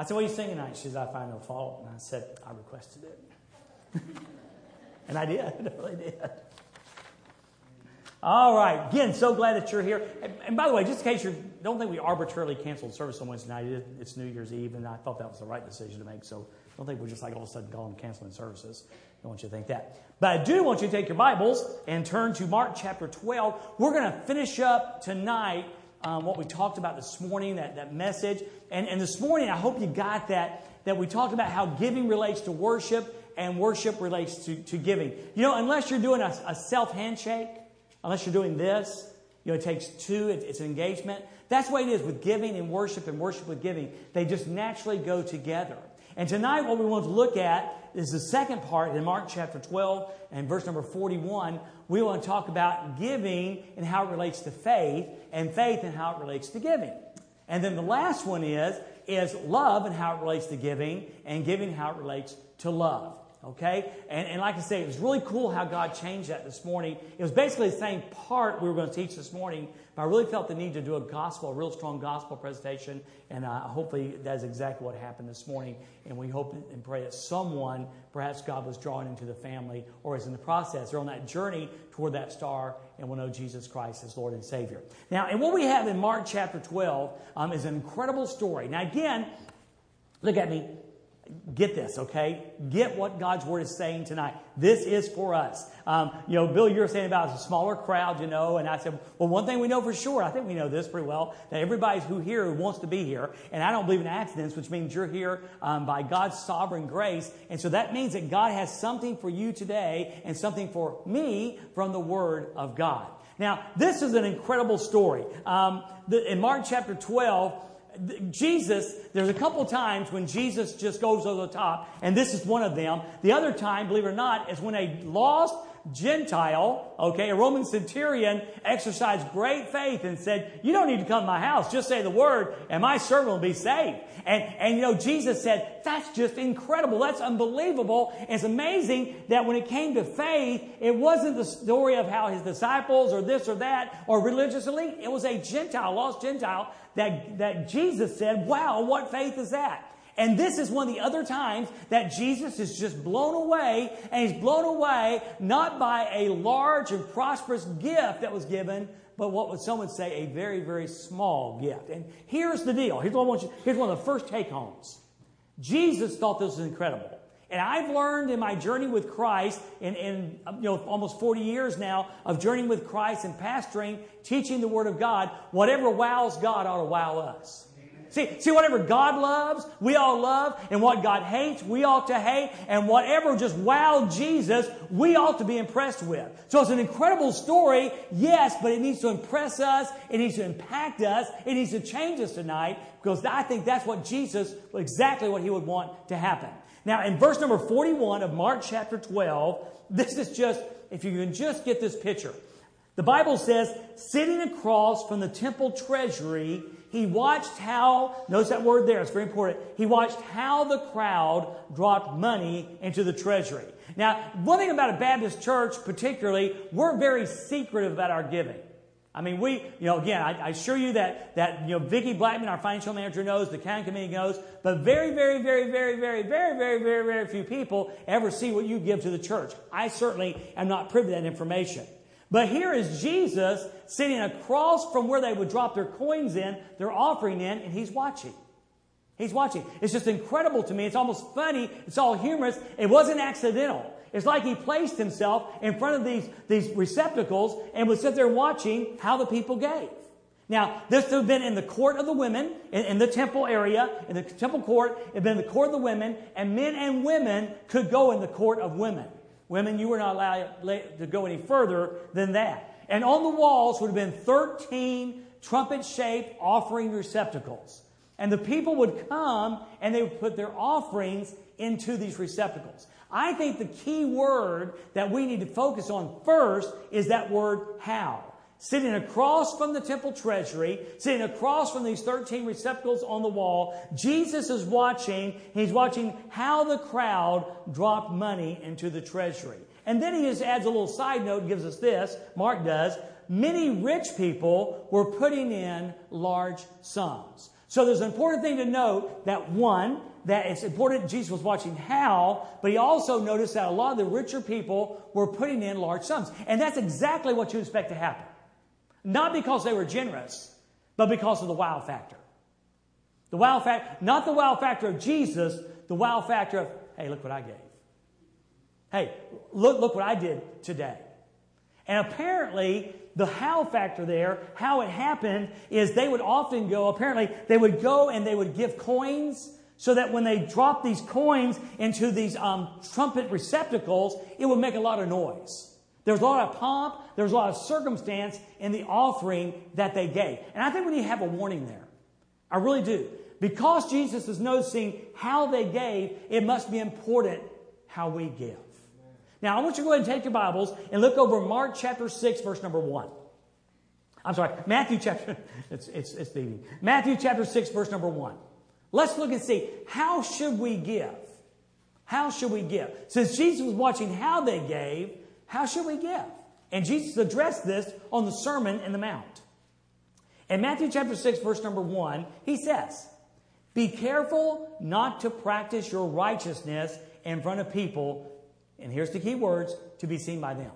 I said, What are you singing tonight? She said, I find no fault. And I said, I requested it. and I did. I really did. All right. Again, so glad that you're here. And, by the way, just in case you don't think we arbitrarily canceled service on Wednesday night, it, it's New Year's Eve, and I thought that was the right decision to make. So don't think we're just like all of a sudden calling canceling services. I don't want you to think that. But I do want you to take your Bibles and turn to Mark chapter 12. We're going to finish up tonight um, what we talked about this morning, that, that message. And, and this morning, I hope you got that, that we talked about how giving relates to worship and worship relates to, to giving. You know, unless you're doing a, a self handshake, unless you're doing this, you know, it takes two, it, it's an engagement. That's the way it is with giving and worship and worship with giving. They just naturally go together. And tonight, what we want to look at is the second part in Mark chapter 12 and verse number 41. We want to talk about giving and how it relates to faith, and faith and how it relates to giving. And then the last one is, is love and how it relates to giving, and giving how it relates to love. Okay? And, and like I say, it was really cool how God changed that this morning. It was basically the same part we were going to teach this morning, but I really felt the need to do a gospel, a real strong gospel presentation, and uh, hopefully that's exactly what happened this morning. And we hope and pray that someone, perhaps God was drawing into the family or is in the process, they're on that journey toward that star and will know Jesus Christ as Lord and Savior. Now, and what we have in Mark chapter 12 um, is an incredible story. Now, again, look at me get this, okay? Get what God's word is saying tonight. This is for us. Um, you know, Bill, you were saying about it's a smaller crowd, you know, and I said, well, one thing we know for sure, I think we know this pretty well, that everybody who here who wants to be here, and I don't believe in accidents, which means you're here um, by God's sovereign grace, and so that means that God has something for you today and something for me from the Word of God. Now, this is an incredible story. Um, the, in Mark chapter 12, Jesus, there's a couple times when Jesus just goes over the top, and this is one of them. The other time, believe it or not, is when a lost Gentile, okay, a Roman centurion, exercised great faith and said, You don't need to come to my house, just say the word, and my servant will be saved. And, and you know, Jesus said, That's just incredible. That's unbelievable. it's amazing that when it came to faith, it wasn't the story of how his disciples or this or that or religious elite. It was a Gentile, lost Gentile, that, that Jesus said, Wow, what faith is that? And this is one of the other times that Jesus is just blown away, and he's blown away not by a large and prosperous gift that was given, but what would someone say a very, very small gift. And here's the deal. Here's, what you, here's one of the first take homes. Jesus thought this was incredible. And I've learned in my journey with Christ, in, in you know, almost 40 years now of journeying with Christ and pastoring, teaching the Word of God, whatever wows God ought to wow us. See, see, whatever God loves, we all love, and what God hates, we ought to hate, and whatever just wowed Jesus, we ought to be impressed with. So it's an incredible story, yes, but it needs to impress us, it needs to impact us, it needs to change us tonight, because I think that's what Jesus, exactly what he would want to happen. Now, in verse number 41 of Mark chapter 12, this is just, if you can just get this picture. The Bible says, sitting across from the temple treasury, he watched how, notice that word there, it's very important. He watched how the crowd dropped money into the treasury. Now, one thing about a Baptist church, particularly, we're very secretive about our giving. I mean, we, you know, again, I, I assure you that, that, you know, Vicki Blackman, our financial manager knows, the county committee knows, but very, very, very, very, very, very, very, very, very few people ever see what you give to the church. I certainly am not privy to that information. But here is Jesus sitting across from where they would drop their coins in, their offering in, and he's watching. He's watching. It's just incredible to me. It's almost funny. It's all humorous. It wasn't accidental. It's like he placed himself in front of these, these receptacles and would sit there watching how the people gave. Now, this would have been in the court of the women, in, in, the temple area, in the temple court. It had been in the court of the women, and men and women could go in the court of women. Women, you were not allowed to go any further than that. And on the walls would have been 13 trumpet shaped offering receptacles. And the people would come and they would put their offerings into these receptacles. I think the key word that we need to focus on first is that word how sitting across from the temple treasury, sitting across from these 13 receptacles on the wall. Jesus is watching. He's watching how the crowd dropped money into the treasury. And then he just adds a little side note gives us this. Mark does. Many rich people were putting in large sums. So there's an important thing to note that one, that it's important Jesus was watching how, but he also noticed that a lot of the richer people were putting in large sums. And that's exactly what you expect to happen. Not because they were generous, but because of the wow factor. The wow factor, not the wow factor of Jesus, the wow factor of, hey, look what I gave. Hey, look, look what I did today. And apparently, the how factor there, how it happened, is they would often go, apparently, they would go and they would give coins so that when they dropped these coins into these um, trumpet receptacles, it would make a lot of noise. There was a lot of pomp, there's a lot of circumstance in the offering that they gave. And I think we need to have a warning there. I really do. Because Jesus is noticing how they gave, it must be important how we give. Now, I want you to go ahead and take your Bibles and look over Mark chapter 6, verse number 1. I'm sorry, Matthew chapter, it's, it's, it's the Matthew chapter 6, verse number 1. Let's look and see, how should we give? How should we give? Since Jesus was watching how they gave, how should we give? And Jesus addressed this on the Sermon in the Mount. In Matthew chapter 6, verse number 1, he says, Be careful not to practice your righteousness in front of people and here's the key words to be seen by them.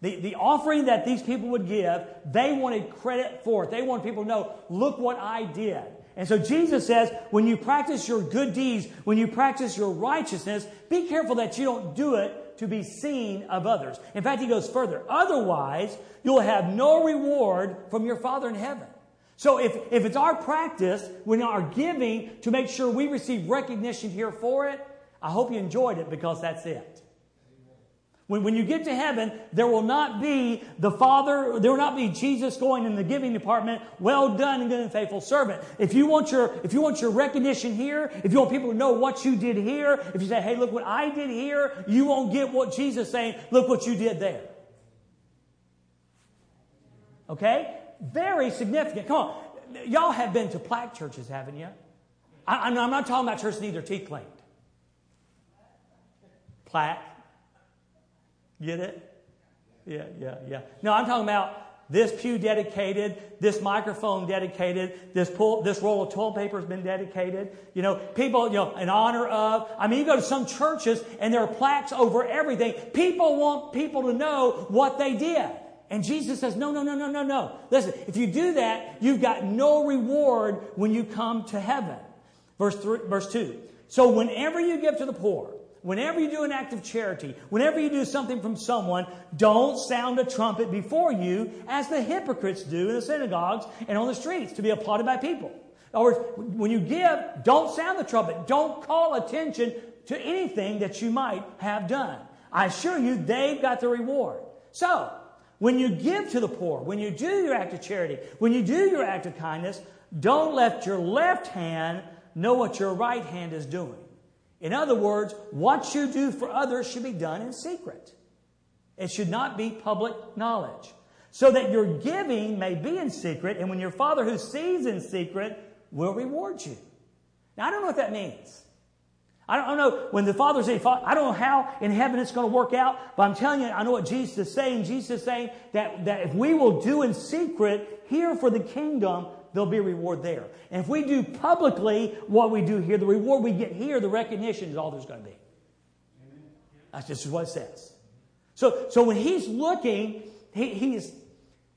The, the offering that these people would give, they wanted credit for it. They wanted people to know, look what I did. And so Jesus says, when you practice your good deeds, when you practice your righteousness, be careful that you don't do it to be seen of others. In fact, he goes further. Otherwise, you'll have no reward from your Father in heaven. So if, if it's our practice when our giving to make sure we receive recognition here for it, I hope you enjoyed it because that's it. When, when you get to heaven, there will not be the Father, there will not be Jesus going in the giving department, well done good and faithful servant. If you want your, if you want your recognition here, if you want people to know what you did here, if you say, hey, look what I did here, you won't get what Jesus saying, look what you did there. Okay? Very significant. Come on. Y'all have been to plaque churches, haven't you? I, am not talking about churches need their teeth cleaned plaque. Get it? Yeah, yeah, yeah. No, I'm talking about this pew dedicated, this microphone dedicated, this pull, this roll of toilet paper has been dedicated. You know, people, you know, in honor of. I mean, you go to some churches and there are plaques over everything. People want people to know what they did. And Jesus says, no, no, no, no, no, no. Listen, if you do that, you've got no reward when you come to heaven. Verse, three, verse 2. So whenever you give to the poor, Whenever you do an act of charity, whenever you do something from someone, don't sound a trumpet before you as the hypocrites do in the synagogues and on the streets to be applauded by people. In other words, when you give, don't sound the trumpet. Don't call attention to anything that you might have done. I assure you, they've got the reward. So, when you give to the poor, when you do your act of charity, when you do your act of kindness, don't let your left hand know what your right hand is doing. In other words, what you do for others should be done in secret. It should not be public knowledge. So that your giving may be in secret, and when your Father who sees in secret will reward you. Now, I don't know what that means. I don't, know when the Father says, I don't know how in heaven it's going to work out, but I'm telling you, I know what Jesus is saying. Jesus is saying that, that if we will do in secret here for the kingdom, there'll be a reward there. And if we do publicly what we do here, the reward we get here, the recognition is all there's going to be. That's just what it says. So, so when he's looking, he, he's,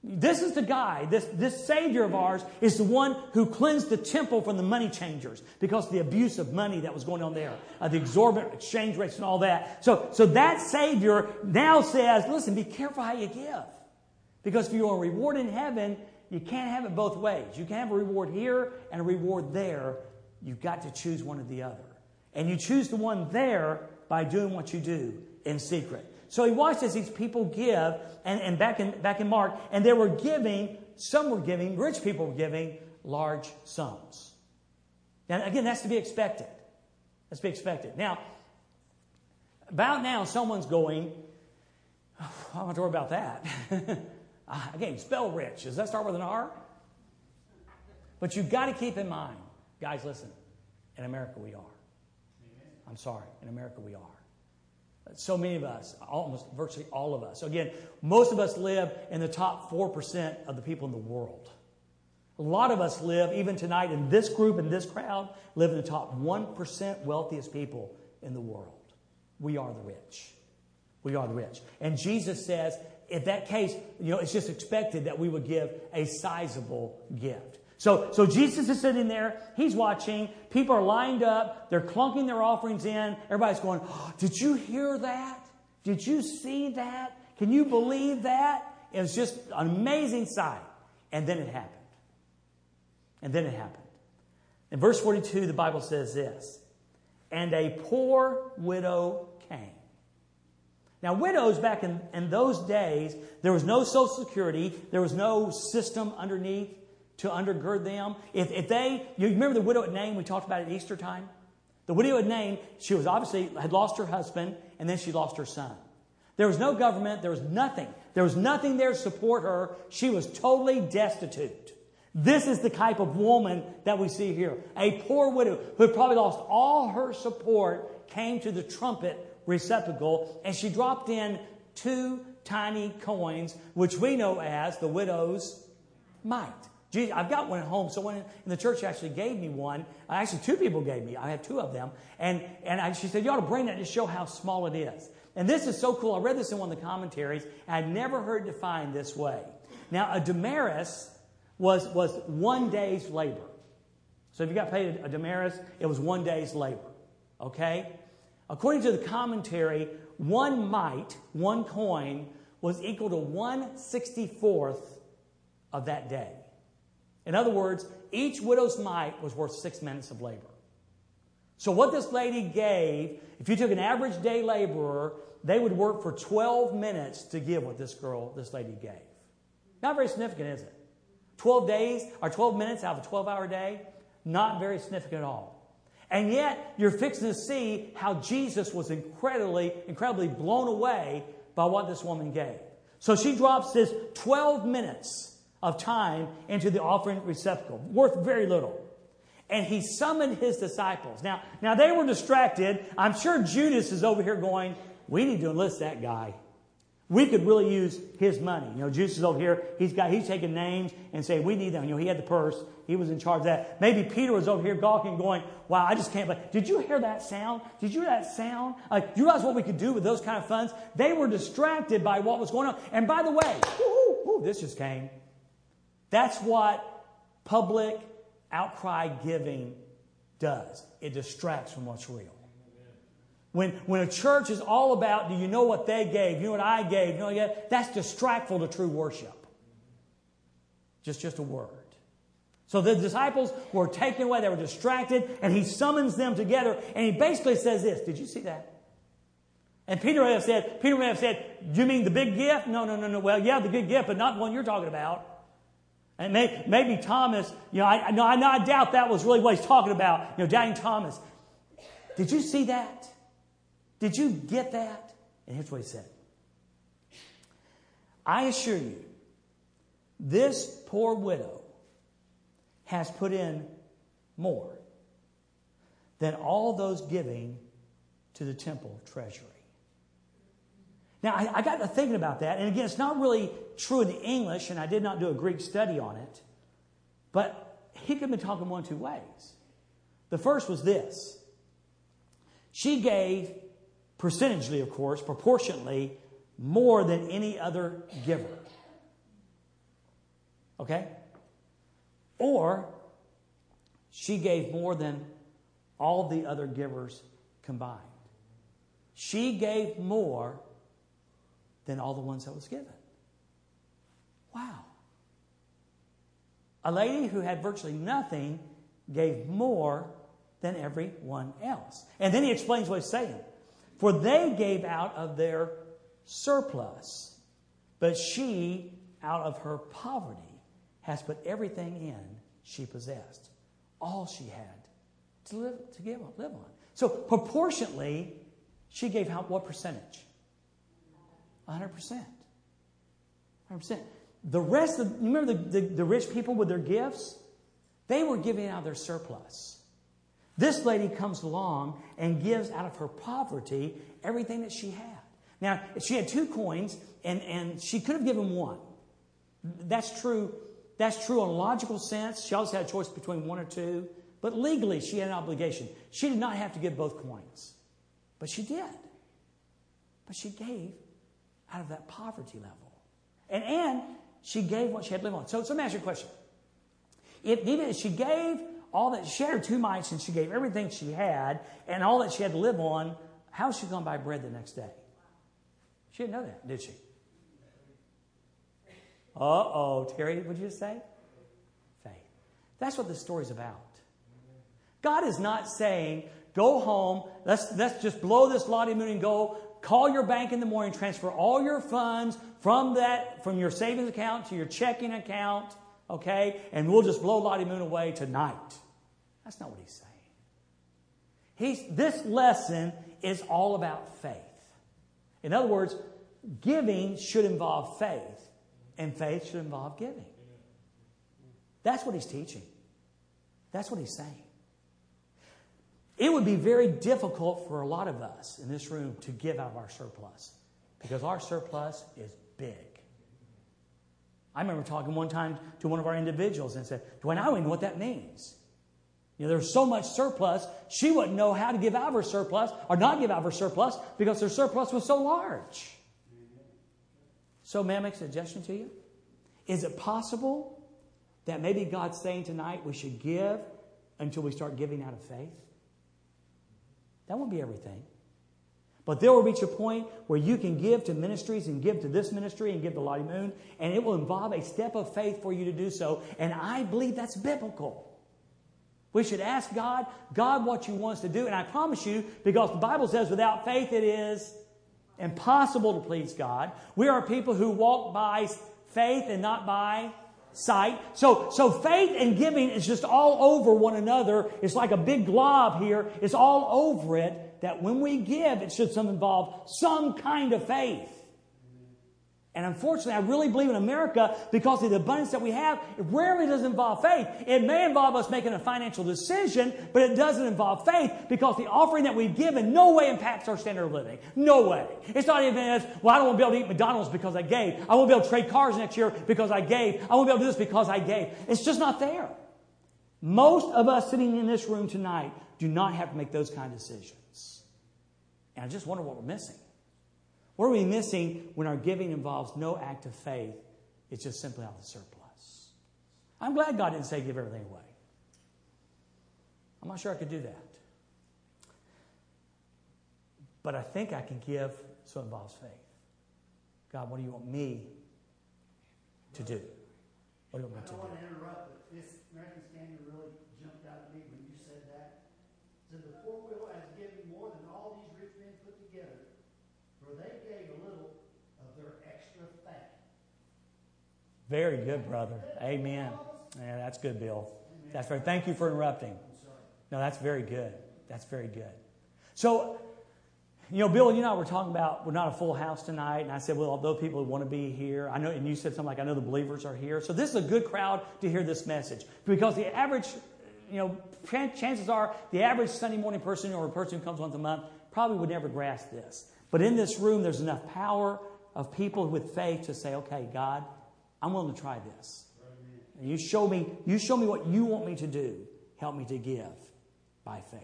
this is the guy, this, this Savior of ours is the one who cleansed the temple from the money changers because of the abuse of money that was going on there, uh, the exorbitant exchange rates and all that. So, so that Savior now says, listen, be careful how you give. Because if you are reward in heaven, you can't have it both ways. You can have a reward here and a reward there. You've got to choose one or the other. And you choose the one there by doing what you do in secret. So he watched as these people give, and, and back, in, back in Mark, and they were giving, some were giving, rich people were giving large sums. Now, again, that's to be expected. That's to be expected. Now, about now, someone's going, oh, I don't have to worry about that. Ah, again, spell rich. Does that start with an R? But you've got to keep in mind, guys, listen, in America we are. I'm sorry, in America we are. So many of us, almost virtually all of us. Again, most of us live in the top 4% of the people in the world. A lot of us live, even tonight, in this group, in this crowd, live in the top 1% wealthiest people in the world. We are the rich. We are the rich. And Jesus says, in that case, you know, it's just expected that we would give a sizable gift. So, so Jesus is sitting there. He's watching. People are lined up. They're clunking their offerings in. Everybody's going, oh, Did you hear that? Did you see that? Can you believe that? It was just an amazing sight. And then it happened. And then it happened. In verse 42, the Bible says this And a poor widow. Now, widows back in, in those days, there was no Social Security, there was no system underneath to undergird them. If, if they, you remember the widow at Nain we talked about at Easter time? The widow at Nain, she was obviously had lost her husband and then she lost her son. There was no government, there was nothing. There was nothing there to support her. She was totally destitute. This is the type of woman that we see here. A poor widow who had probably lost all her support came to the trumpet receptacle and she dropped in two tiny coins, which we know as the widow's mite. I've got one at home. Someone in the church actually gave me one. Uh, actually, two people gave me. I have two of them. And, and I, she said, You ought to bring that to show how small it is. And this is so cool. I read this in one of the commentaries, I'd never heard defined this way. Now, a denarius was, was one day's labor. So if you got paid a denarius, it was one day's labor. Okay? According to the commentary, one mite, one coin, was equal to 164th of that day. In other words, each widow's mite was worth six minutes of labor. So, what this lady gave, if you took an average day laborer, they would work for 12 minutes to give what this girl, this lady gave. Not very significant, is it? 12 days or 12 minutes out of a 12 hour day? Not very significant at all. And yet, you're fixing to see how Jesus was incredibly, incredibly blown away by what this woman gave. So she drops this 12 minutes of time into the offering receptacle, worth very little. And he summoned his disciples. Now, now they were distracted. I'm sure Judas is over here going, We need to enlist that guy. We could really use his money. You know, Judas is over here. He's got he's taking names and saying, We need them. You know, he had the purse. He was in charge of that. Maybe Peter was over here gawking, going, Wow, I just can't believe. Did you hear that sound? Did you hear that sound? Like, you realize what we could do with those kind of funds? They were distracted by what was going on. And by the way, this just came. That's what public outcry giving does. It distracts from what's real. When, when a church is all about, do you know what they gave? You know what I gave? You know what That's distractful to true worship. Just, just a word. So the disciples were taken away, they were distracted, and he summons them together, and he basically says this. Did you see that? And Peter may have said, Peter may have said, you mean the big gift? No, no, no, no. Well, yeah, the good gift, but not the one you're talking about. And may, maybe Thomas, you know, I, no, I, I doubt that was really what he's talking about. You know, doubting Thomas. Did you see that? Did you get that? And here's what he said I assure you, this poor widow has put in more than all those giving to the temple treasury. Now, I, I, got to thinking about that, and again, it's not really true in the English, and I did not do a Greek study on it, but he could have been talking one two ways. The first was this she gave, percentagely, of course, proportionately, more than any other giver. Okay? Or she gave more than all the other givers combined. She gave more than all the ones that was given. Wow. A lady who had virtually nothing gave more than everyone else. And then he explains what he's saying. For they gave out of their surplus, but she, out of her poverty, has put everything in she possessed, all she had to live to give live on. So proportionately, she gave out what percentage? 100%. 100%. The rest of, you remember the, the, the rich people with their gifts? They were giving out their surplus. This lady comes along and gives out of her poverty everything that she had. Now, she had two coins, and, and she could have given one. That's true That's true in a logical sense. She always had a choice between one or two. But legally, she had an obligation. She did not have to give both coins. But she did. But she gave out of that poverty level. And, and she gave what she had to live on. So, so let me ask you a question. If if she gave all that, she had her two mites and she gave everything she had and all that she had to live on, how was she going to buy bread the next day? She didn't know that, did she? Uh oh, Terry, what'd you say? Faith. That's what this story's about. God is not saying, go home, let's, let's just blow this Lottie Moon and go, call your bank in the morning, transfer all your funds from that, from your savings account to your checking account, okay, and we'll just blow Lottie Moon away tonight. That's not what he's saying. He's, this lesson is all about faith. In other words, giving should involve faith, and faith should involve giving. That's what he's teaching. That's what he's saying. It would be very difficult for a lot of us in this room to give out of our surplus because our surplus is big. I remember talking one time to one of our individuals and said, Dwayne, I don't even know what that means. You know, there's so much surplus, she wouldn't know how to give out her surplus or not give out her surplus because her surplus was so large. So, may I make a suggestion to you? Is it possible that maybe God's saying tonight we should give until we start giving out of faith? That won't be everything. But there will reach a point where you can give to ministries and give to this ministry and give to Lottie Moon, and it will involve a step of faith for you to do so. And I believe that's biblical. We should ask God, God, what you want us to do. And I promise you, because the Bible says without faith it is impossible to please God. We are people who walk by faith and not by sight. So, so faith and giving is just all over one another. It's like a big glob here. It's all over it that when we give, it should some involve some kind of faith. And unfortunately, I really believe in America because of the abundance that we have, it rarely does involve faith. It may involve us making a financial decision, but it doesn't involve faith because the offering that we give in no way impacts our standard of living. No way. It's not even as, well, I don't want to be able to eat McDonald's because I gave. I won't be able to trade cars next year because I gave. I won't be able to do this because I gave. It's just not there. Most of us sitting in this room tonight do not have to make those kind of decisions. And I just wonder what we're missing. What are we missing when our giving involves no act of faith? It's just simply out of the surplus. I'm glad God didn't say give everything away. I'm not sure I could do that. But I think I can give so it involves faith. God, what do you want me to do? What do you want me to do? I don't want to interrupt, but this American Standard really jumped out at me when you said that. So the poor widow has given more than all these rich men put together, for they gave a little of their extra fat. Very good, brother. Amen. Yeah, that's good, Bill. That's very. Thank you for interrupting. No, that's very good. That's very good. So, you know, Bill, you and I were talking about we're not a full house tonight, and I said, well, although people want to be here, I know, and you said something like, I know the believers are here. So this is a good crowd to hear this message because the average, you know, chances are the average Sunday morning person or a person who comes once a month probably would never grasp this. But in this room, there's enough power of people with faith to say, okay, God, I'm willing to try this. And you show me, you show me what you want me to do. Help me to give by faith.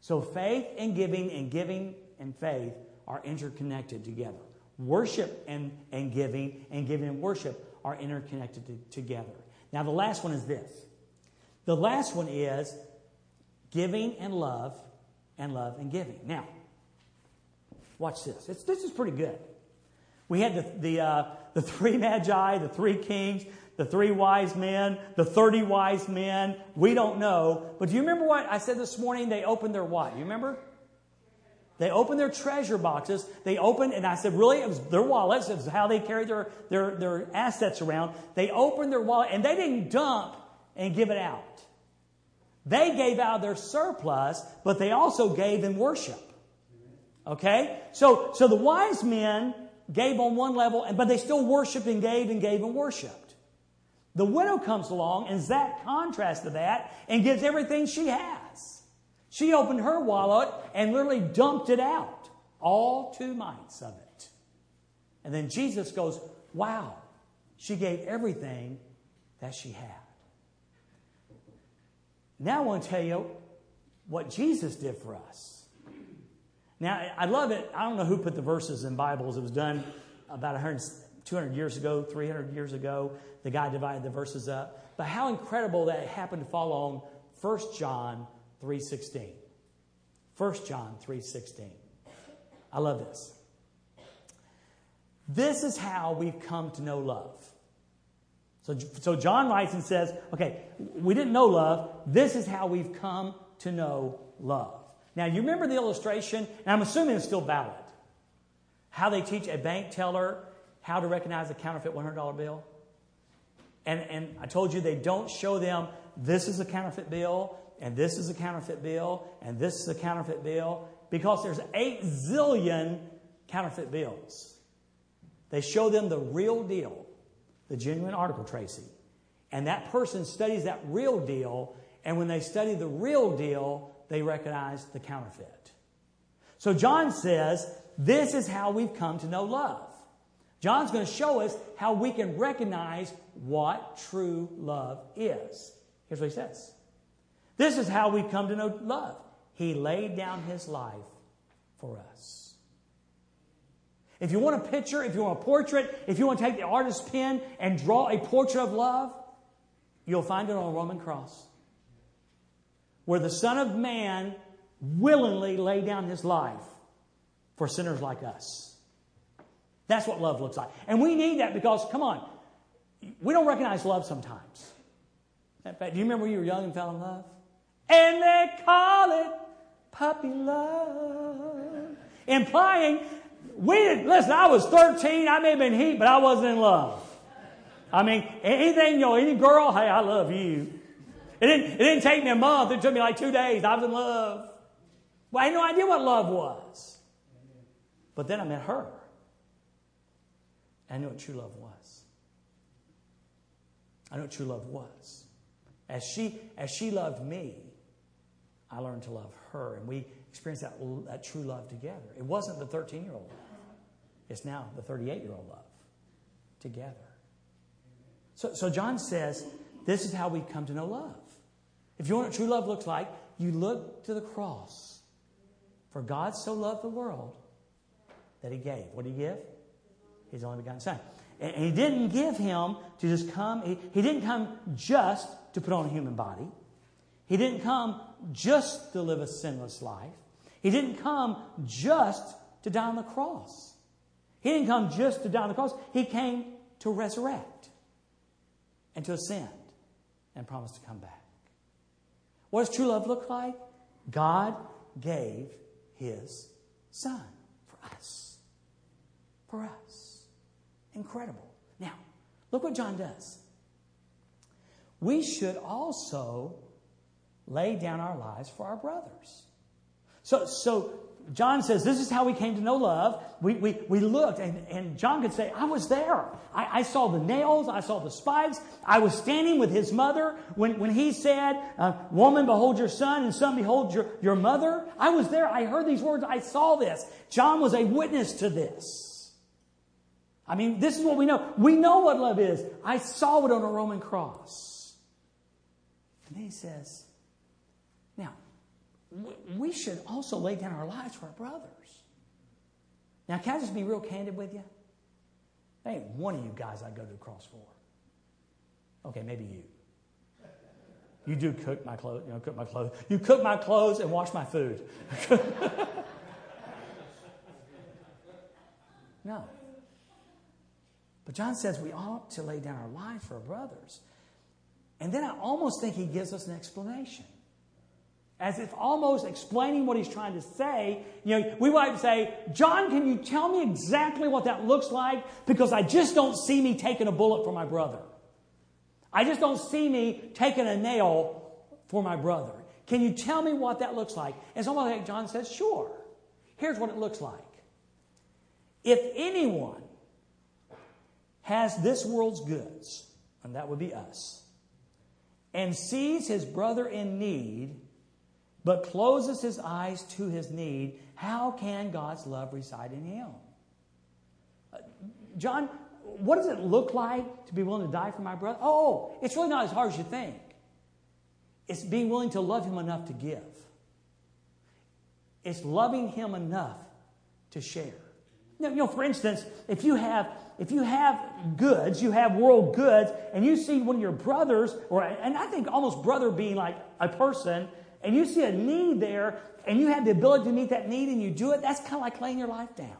So faith and giving and giving and faith are interconnected together. Worship and, and giving and giving and worship are interconnected to, together. Now, the last one is this. The last one is giving and love and love and giving. Now, watch this. It's, this is pretty good. We had the, the, uh, the three magi, the three kings, the three wise men, the 30 wise men. We don't know. But do you remember what I said this morning? They opened their what? You remember? They opened their treasure boxes. They opened, and I said, really? It was their wallets. It was how they carried their, their, their assets around. They opened their wallet, and they didn't dump and give it out. They gave out their surplus, but they also gave in worship. Okay? So, so the wise men gave on one level, but they still worshiped and gave and gave and worshiped. The widow comes along, and Zach contrasts to that and gives everything she has. She opened her wallet and literally dumped it out, all two mites of it. And then Jesus goes, Wow, she gave everything that she had. Now I want to tell you what Jesus did for us. Now, I love it. I don't know who put the verses in Bibles. It was done about 100, 200 years ago, 300 years ago. The guy divided the verses up. But how incredible that it happened to fall on 1 John 3.16. 1 John 3.16. I love this. This is how we've come to know love. So, so John writes and says, okay, we didn't know love. This is how we've come to know love. Now, you remember the illustration, and I'm assuming it's still valid. How they teach a bank teller how to recognize a counterfeit $100 bill. And, and I told you they don't show them this is a counterfeit bill, and this is a counterfeit bill, and this is a counterfeit bill, because there's 8 zillion counterfeit bills. They show them the real deal, the genuine article, Tracy. And that person studies that real deal, and when they study the real deal, they recognize the counterfeit. So John says, This is how we've come to know love. John's going to show us how we can recognize what true love is. Here's what he says This is how we've come to know love. He laid down his life for us. If you want a picture, if you want a portrait, if you want to take the artist's pen and draw a portrait of love, you'll find it on a Roman cross. Where the Son of Man willingly laid down his life for sinners like us. That's what love looks like. And we need that because, come on, we don't recognize love sometimes. In fact, do you remember when you were young and fell in love? And they call it puppy love. Implying, we didn't, listen, I was 13, I may have been heat, but I wasn't in love. I mean, anything, you know, any girl, hey, I love you. It didn't, it didn't take me a month, it took me like two days. I was in love. Well, I had no idea what love was. But then I met her. I knew what true love was. I know what true love was. As she, as she loved me, I learned to love her, and we experienced that, that true love together. It wasn't the 13 year old love, it's now the 38 year old love together. So, so John says, This is how we come to know love. If you want what true love looks like, you look to the cross. For God so loved the world that he gave. What did he give? His only begotten Son. And he didn't give him to just come, he, he didn't come just to put on a human body. He didn't come just to live a sinless life. He didn't come just to die on the cross. He didn't come just to die on the cross. He came to resurrect and to ascend and promise to come back. What does true love look like? God gave his son for us. For us. Incredible. Now, look what John does. We should also lay down our lives for our brothers. So, so John says, This is how we came to know love. We, we, we looked, and, and John could say, I was there. I, I saw the nails, I saw the spikes. I was standing with his mother when, when he said, uh, Woman, behold your son, and son, behold your, your mother. I was there. I heard these words. I saw this. John was a witness to this. I mean, this is what we know. We know what love is. I saw it on a Roman cross. And then he says, we should also lay down our lives for our brothers. Now, can I just be real candid with you? There ain't one of you guys I go to the cross for. Okay, maybe you. You do cook my clothes, you know, cook my clothes. You cook my clothes and wash my food. no. But John says we ought to lay down our lives for our brothers. And then I almost think he gives us an explanation as if almost explaining what he's trying to say. You know, we might say, John, can you tell me exactly what that looks like? Because I just don't see me taking a bullet for my brother. I just don't see me taking a nail for my brother. Can you tell me what that looks like? And someone like John says, sure. Here's what it looks like. If anyone has this world's goods, and that would be us, and sees his brother in need, but closes his eyes to his need, how can God's love reside in him? Uh, John, what does it look like to be willing to die for my brother? Oh, it's really not as hard as you think. It's being willing to love him enough to give. It's loving him enough to share. You know, for instance, if you have if you have goods, you have world goods, and you see one of your brothers, or and I think almost brother being like a person, and you see a need there, and you have the ability to meet that need, and you do it, that's kind of like laying your life down.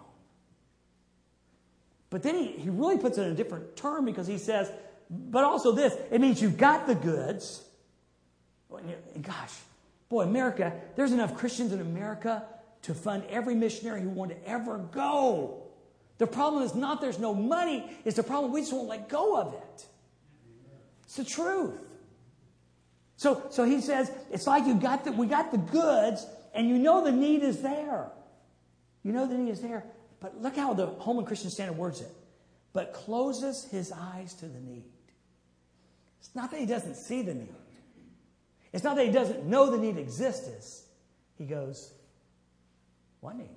But then he, he really puts it in a different term because he says, but also this, it means you've got the goods. And gosh, boy, America, there's enough Christians in America to fund every missionary who wanted to ever go. The problem is not there's no money, it's the problem we just won't let go of it. It's the truth. So, so he says, it's like you got the, we got the goods, and you know the need is there. You know the need is there. But look how the Holman Christian Standard words it. But closes his eyes to the need. It's not that he doesn't see the need. It's not that he doesn't know the need exists. He goes, What need?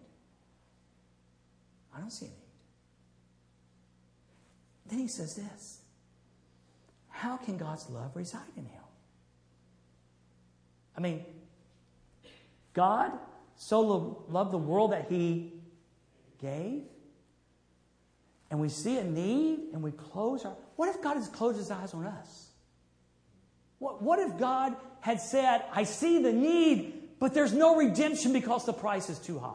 I don't see a need. Then he says this How can God's love reside in him? I mean, God so loved the world that he gave, and we see a need and we close our. What if God has closed his eyes on us? What, what if God had said, I see the need, but there's no redemption because the price is too high?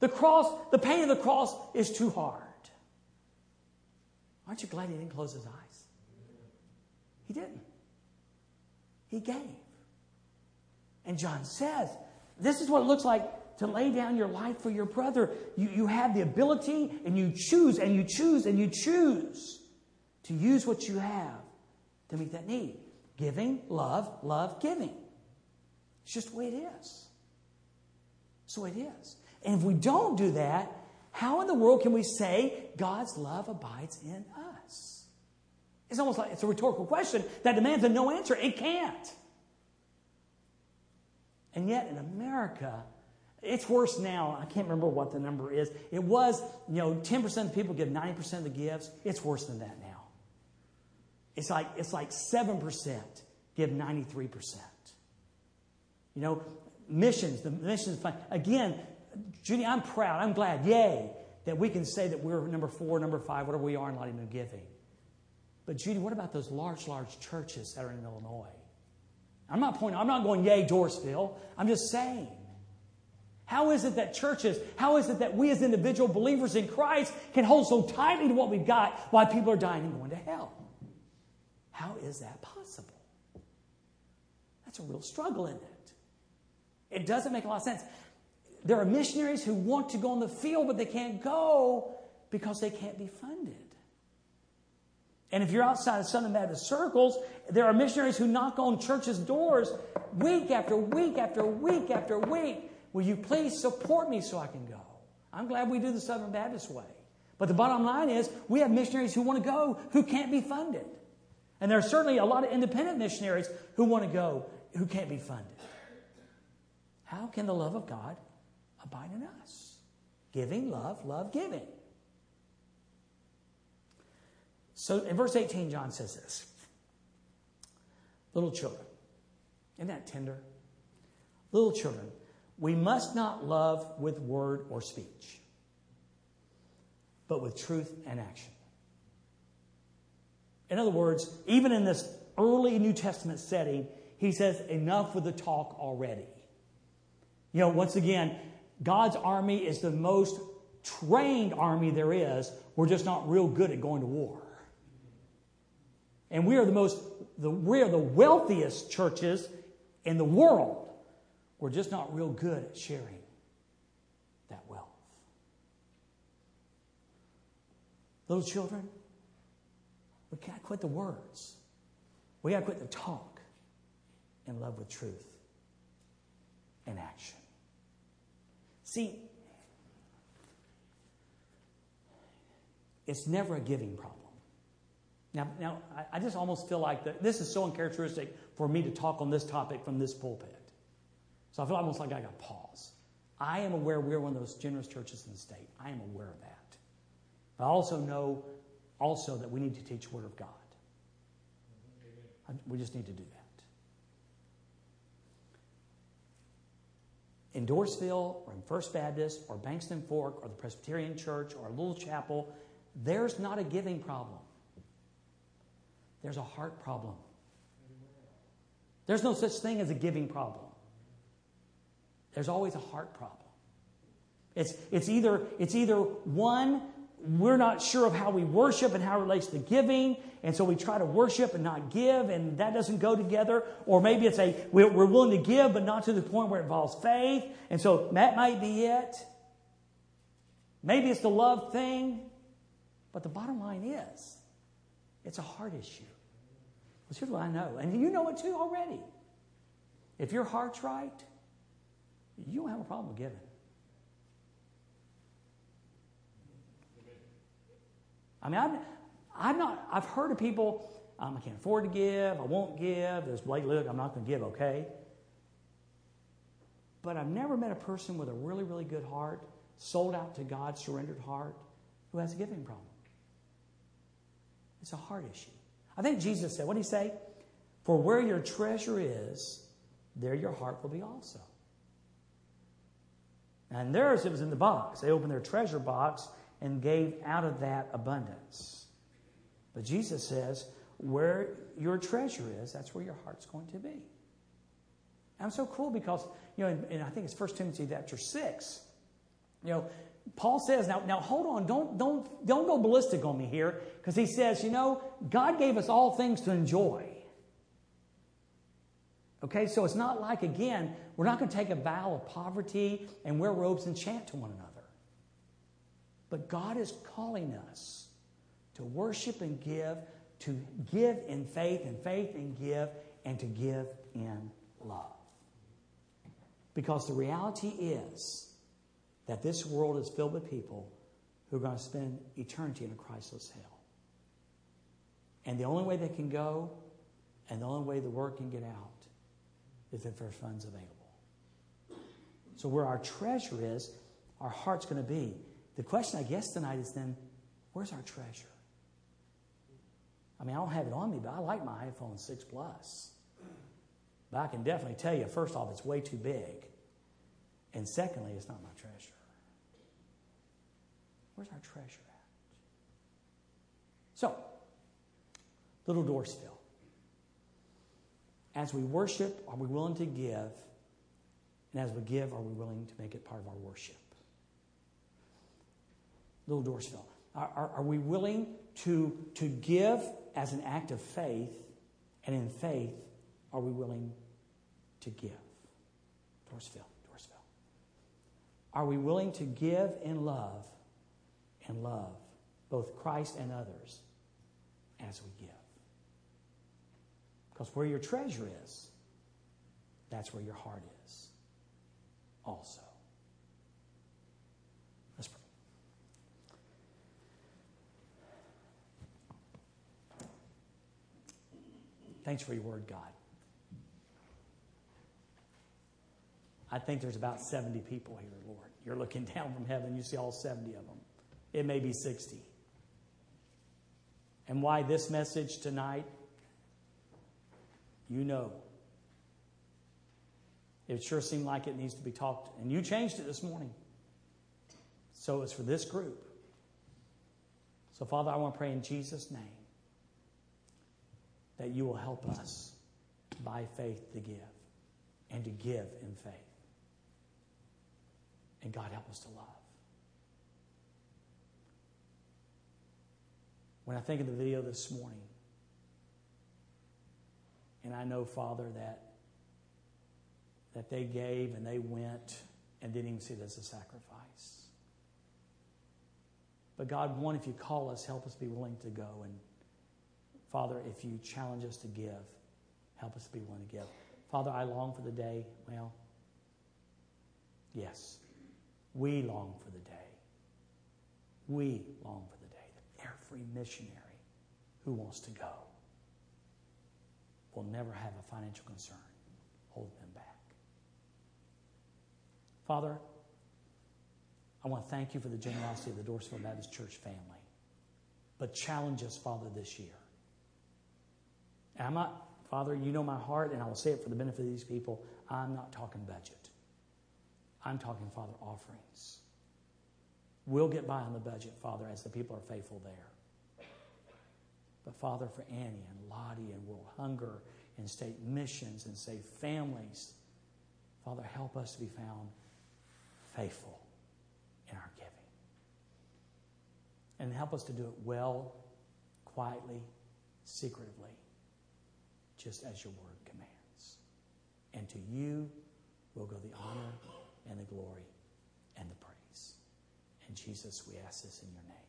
The cross, the pain of the cross is too hard. Aren't you glad he didn't close his eyes? He didn't. He gave. And John says, this is what it looks like to lay down your life for your brother. You, you have the ability and you choose and you choose and you choose to use what you have to meet that need. Giving, love, love, giving. It's just the way it is. Way it is. And if we don't do that, how in the world can we say God's love abides in us? It's almost like it's a rhetorical question that demands a no answer. It can't. And yet in America, it's worse now. I can't remember what the number is. It was, you know, 10% of the people give 90% of the gifts. It's worse than that now. It's like, it's like 7% give 93%. You know, missions, the missions fund. Again, Judy, I'm proud. I'm glad. Yay. That we can say that we're number four, number five, whatever we are in Lottie Giving. But Judy, what about those large, large churches that are in Illinois? I'm not pointing, I'm not going, yay, Dorrisville. I'm just saying. How is it that churches, how is it that we as individual believers in Christ can hold so tightly to what we've got while people are dying and going to hell? How is that possible? That's a real struggle, isn't it? It doesn't make a lot of sense. There are missionaries who want to go on the field, but they can't go because they can't be funded. And if you're outside of Southern Baptist circles, there are missionaries who knock on churches' doors week after week after week after week. Will you please support me so I can go? I'm glad we do the Southern Baptist way. But the bottom line is, we have missionaries who want to go who can't be funded. And there are certainly a lot of independent missionaries who want to go who can't be funded. How can the love of God abide in us? Giving, love, love, giving. So in verse 18, John says this Little children, isn't that tender? Little children, we must not love with word or speech, but with truth and action. In other words, even in this early New Testament setting, he says, enough with the talk already. You know, once again, God's army is the most trained army there is. We're just not real good at going to war. And we are the most, the, we are the wealthiest churches in the world. We're just not real good at sharing that wealth. Little children, we to quit the words. We got to quit the talk and love with truth and action. See, it's never a giving problem. Now, now I, just almost feel like the, this is so uncharacteristic for me to talk on this topic from this pulpit. So I feel almost like I got to pause. I am aware we're one of those generous churches in the state. I am aware of that. But I also know also that we need to teach Word of God. We just need to do that. In Dorrisville or in First Baptist or Bankston Fork or the Presbyterian Church or a little chapel, there's not a giving problem. There's a heart problem. There's no such thing as a giving problem. There's always a heart problem. It's, it's, either, it's either one, we're not sure of how we worship and how it relates to giving, and so we try to worship and not give, and that doesn't go together. Or maybe it's a we're, we're willing to give, but not to the point where it involves faith, and so that might be it. Maybe it's the love thing, but the bottom line is it's a heart issue. Well, here's what I know, and you know it too already. If your heart's right, you don't have a problem with giving. I mean, I'm, I'm not, I've heard of people, um, I can't afford to give, I won't give, there's Blake, look, I'm not going to give, okay? But I've never met a person with a really, really good heart, sold out to God, surrendered heart, who has a giving problem. It's a heart issue. I think Jesus said, what did he say? For where your treasure is, there your heart will be also. And theirs, it was in the box. They opened their treasure box and gave out of that abundance. But Jesus says, where your treasure is, that's where your heart's going to be. And I'm so cool because, you know, and, I think it's 1 Timothy chapter 6. You know, Paul says, now, now hold on, don't, don't, don't go ballistic on me here, because he says, you know, God gave us all things to enjoy. Okay, so it's not like, again, we're not going to take a vow of poverty and wear robes and chant to one another. But God is calling us to worship and give, to give in faith and faith and give, and to give in love. Because the reality is that this world is filled with people who are going to spend eternity in a Christless hell. And the only way they can go and the only way the word can get out is if there's funds available. So, where our treasure is, our heart's going to be. The question, I guess, tonight is then, where's our treasure? I mean, I don't have it on me, but I like my iPhone 6 Plus. But I can definitely tell you, first off, it's way too big. And secondly, it's not my treasure. Where's our treasure at? So, Little Dorrisville. As we worship, are we willing to give? And as we give, are we willing to make it part of our worship? Little Dorrisville. Are, are, are, we willing to, to give as an act of faith? And in faith, are we willing to give? Dorrisville, Dorrisville. Are we willing to give in love and love both Christ and others as we give? Because where your treasure is, that's where your heart is also. Let's pray. Thanks for your word, God. I think there's about 70 people here, Lord. You're looking down from heaven, you see all 70 of them. It may be 60. And why this message tonight? You know. It sure seemed like it needs to be talked, and you changed it this morning. So it's for this group. So, Father, I want to pray in Jesus' name that you will help us by faith to give and to give in faith. And God, help us to love. When I think of the video this morning, and I know, Father, that, that they gave and they went and didn't even see it as a sacrifice. But God, one, if you call us, help us be willing to go. And Father, if you challenge us to give, help us be willing to give. Father, I long for the day. Well, yes, we long for the day. We long for the day every missionary who wants to go will never have a financial concern holding them back. Father, I want to thank you for the generosity of the Dorrisville Baptist Church family. but challenge us, Father, this year. And I'm not, Father, you know my heart, and I will say it for the benefit of these people. I'm not talking budget. I'm talking, Father, offerings. We'll get by on the budget, Father, as the people are faithful there. But, Father, for Annie and Lottie and World Hunger and state missions and save families, Father, help us to be found faithful in our giving. And help us to do it well, quietly, secretively, just as your word commands. And to you will go the honor and the glory And Jesus, we ask this in your name.